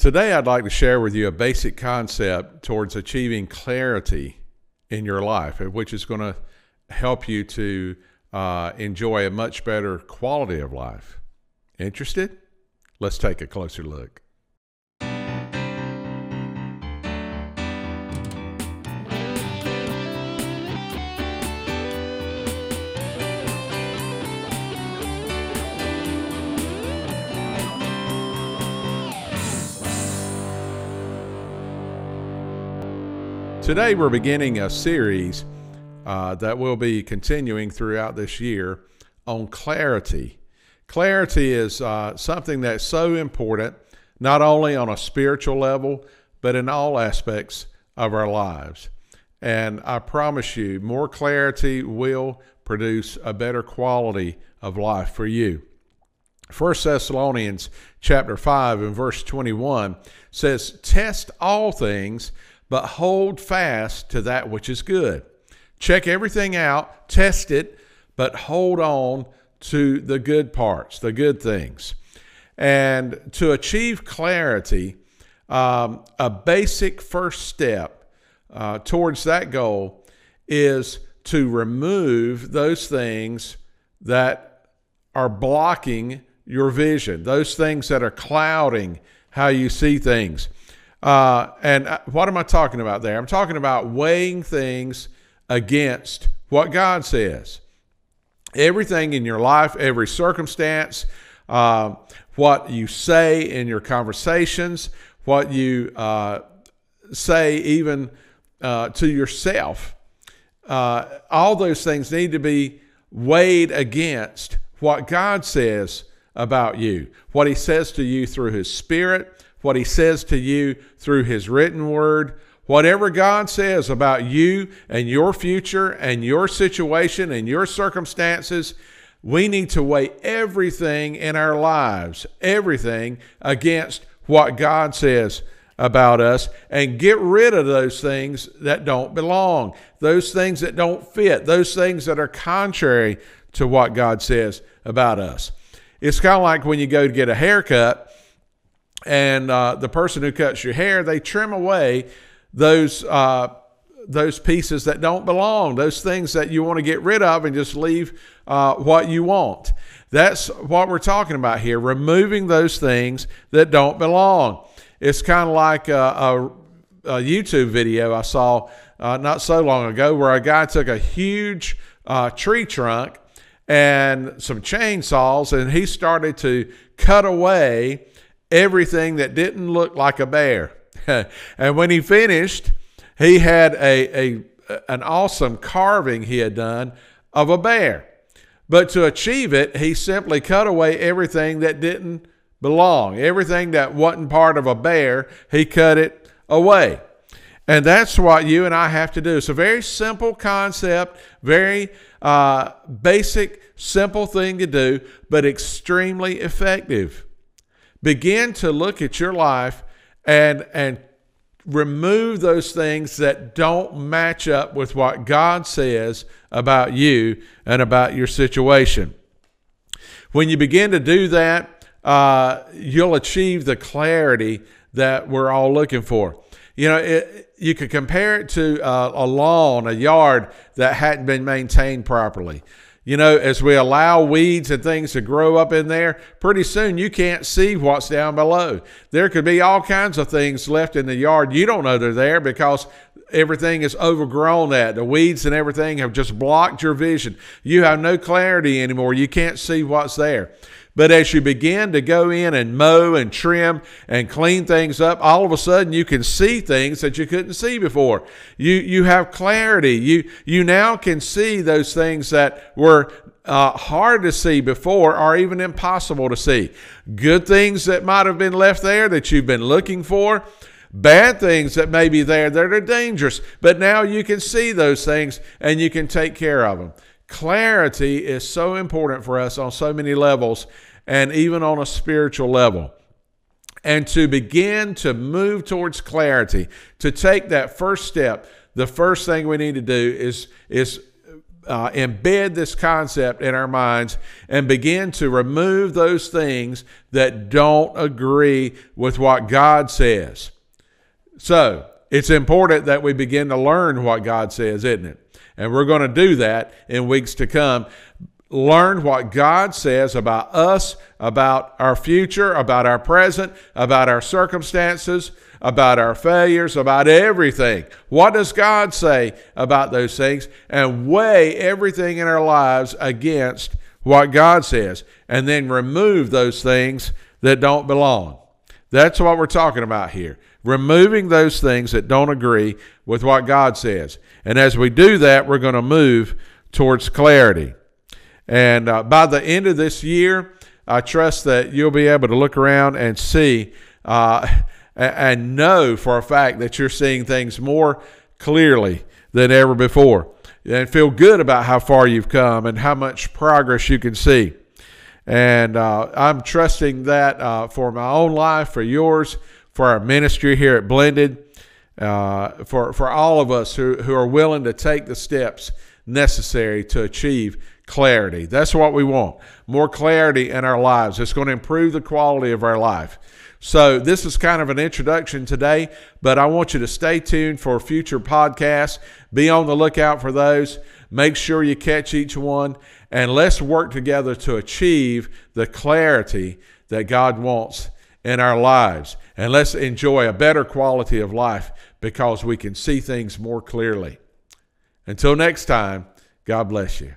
Today, I'd like to share with you a basic concept towards achieving clarity in your life, which is going to help you to uh, enjoy a much better quality of life. Interested? Let's take a closer look. Today, we're beginning a series uh, that will be continuing throughout this year on clarity. Clarity is uh, something that's so important, not only on a spiritual level, but in all aspects of our lives. And I promise you, more clarity will produce a better quality of life for you. 1 Thessalonians chapter 5 and verse 21 says, Test all things but hold fast to that which is good. Check everything out, test it, but hold on to the good parts, the good things. And to achieve clarity, um, a basic first step uh, towards that goal is to remove those things that are blocking your vision, those things that are clouding how you see things. Uh, and uh, what am I talking about there? I'm talking about weighing things against what God says. Everything in your life, every circumstance, uh, what you say in your conversations, what you uh, say even uh, to yourself, uh, all those things need to be weighed against what God says about you, what He says to you through His Spirit what He says to you through His written word. Whatever God says about you and your future and your situation and your circumstances, we need to weigh everything in our lives, everything against what God says about us and get rid of those things that don't belong, those things that don't fit, those things that are contrary to what God says about us. It's kind of like when you go to get a haircut and uh, the person who cuts your hair, they trim away those uh, those pieces that don't belong, those things that you want to get rid of, and just leave uh, what you want. That's what we're talking about here: removing those things that don't belong. It's kind of like a, a, a, YouTube video I saw uh, not so long ago where a guy took a huge uh, tree trunk and some chainsaws, and he started to cut away everything that didn't look like a bear. and when he finished, he had a, a an awesome carving he had done of a bear. But to achieve it, he simply cut away everything that didn't belong. Everything that wasn't part of a bear, he cut it away. And that's what you and I have to do. It's a very simple concept, very uh, basic, simple thing to do, but extremely effective. Begin to look at your life and and remove those things that don't match up with what God says about you and about your situation. When you begin to do that, uh, you'll achieve the clarity that we're all looking for. You know, it, you could compare it to uh, a lawn, a yard that hadn't been maintained properly. You know, as we allow weeds and things to grow up in there, pretty soon you can't see what's down below. There could be all kinds of things left in the yard. You don't know they're there because everything is overgrown that the weeds and everything have just blocked your vision. You have no clarity anymore. You can't see what's there. But as you begin to go in and mow and trim and clean things up, all of a sudden you can see things that you couldn't see before. You you have clarity. You you now can see those things that were uh, hard to see before or even impossible to see. Good things that might have been left there that you've been looking for. Bad things that may be there that are dangerous, but now you can see those things and you can take care of them. Clarity is so important for us on so many levels and even on a spiritual level. And to begin to move towards clarity, to take that first step, the first thing we need to do is, is uh, embed this concept in our minds and begin to remove those things that don't agree with what God says. So it's important that we begin to learn what God says, isn't it? And we're going to do that in weeks to come. Learn what God says about us, about our future, about our present, about our circumstances, about our failures, about everything. What does God say about those things? And weigh everything in our lives against what God says, and then remove those things that don't belong. That's what we're talking about here. Removing those things that don't agree with what God says. And as we do that, we're going to move towards clarity. And uh, by the end of this year, I trust that you'll be able to look around and see uh, and know for a fact that you're seeing things more clearly than ever before. And feel good about how far you've come and how much progress you can see. And uh, I'm trusting that uh, for my own life, for yours, for our ministry here at Blended, uh, for, for all of us who, who are willing to take the steps necessary to achieve clarity. That's what we want more clarity in our lives. It's going to improve the quality of our life. So, this is kind of an introduction today, but I want you to stay tuned for future podcasts. Be on the lookout for those. Make sure you catch each one, and let's work together to achieve the clarity that God wants in our lives. And let's enjoy a better quality of life because we can see things more clearly. Until next time, God bless you.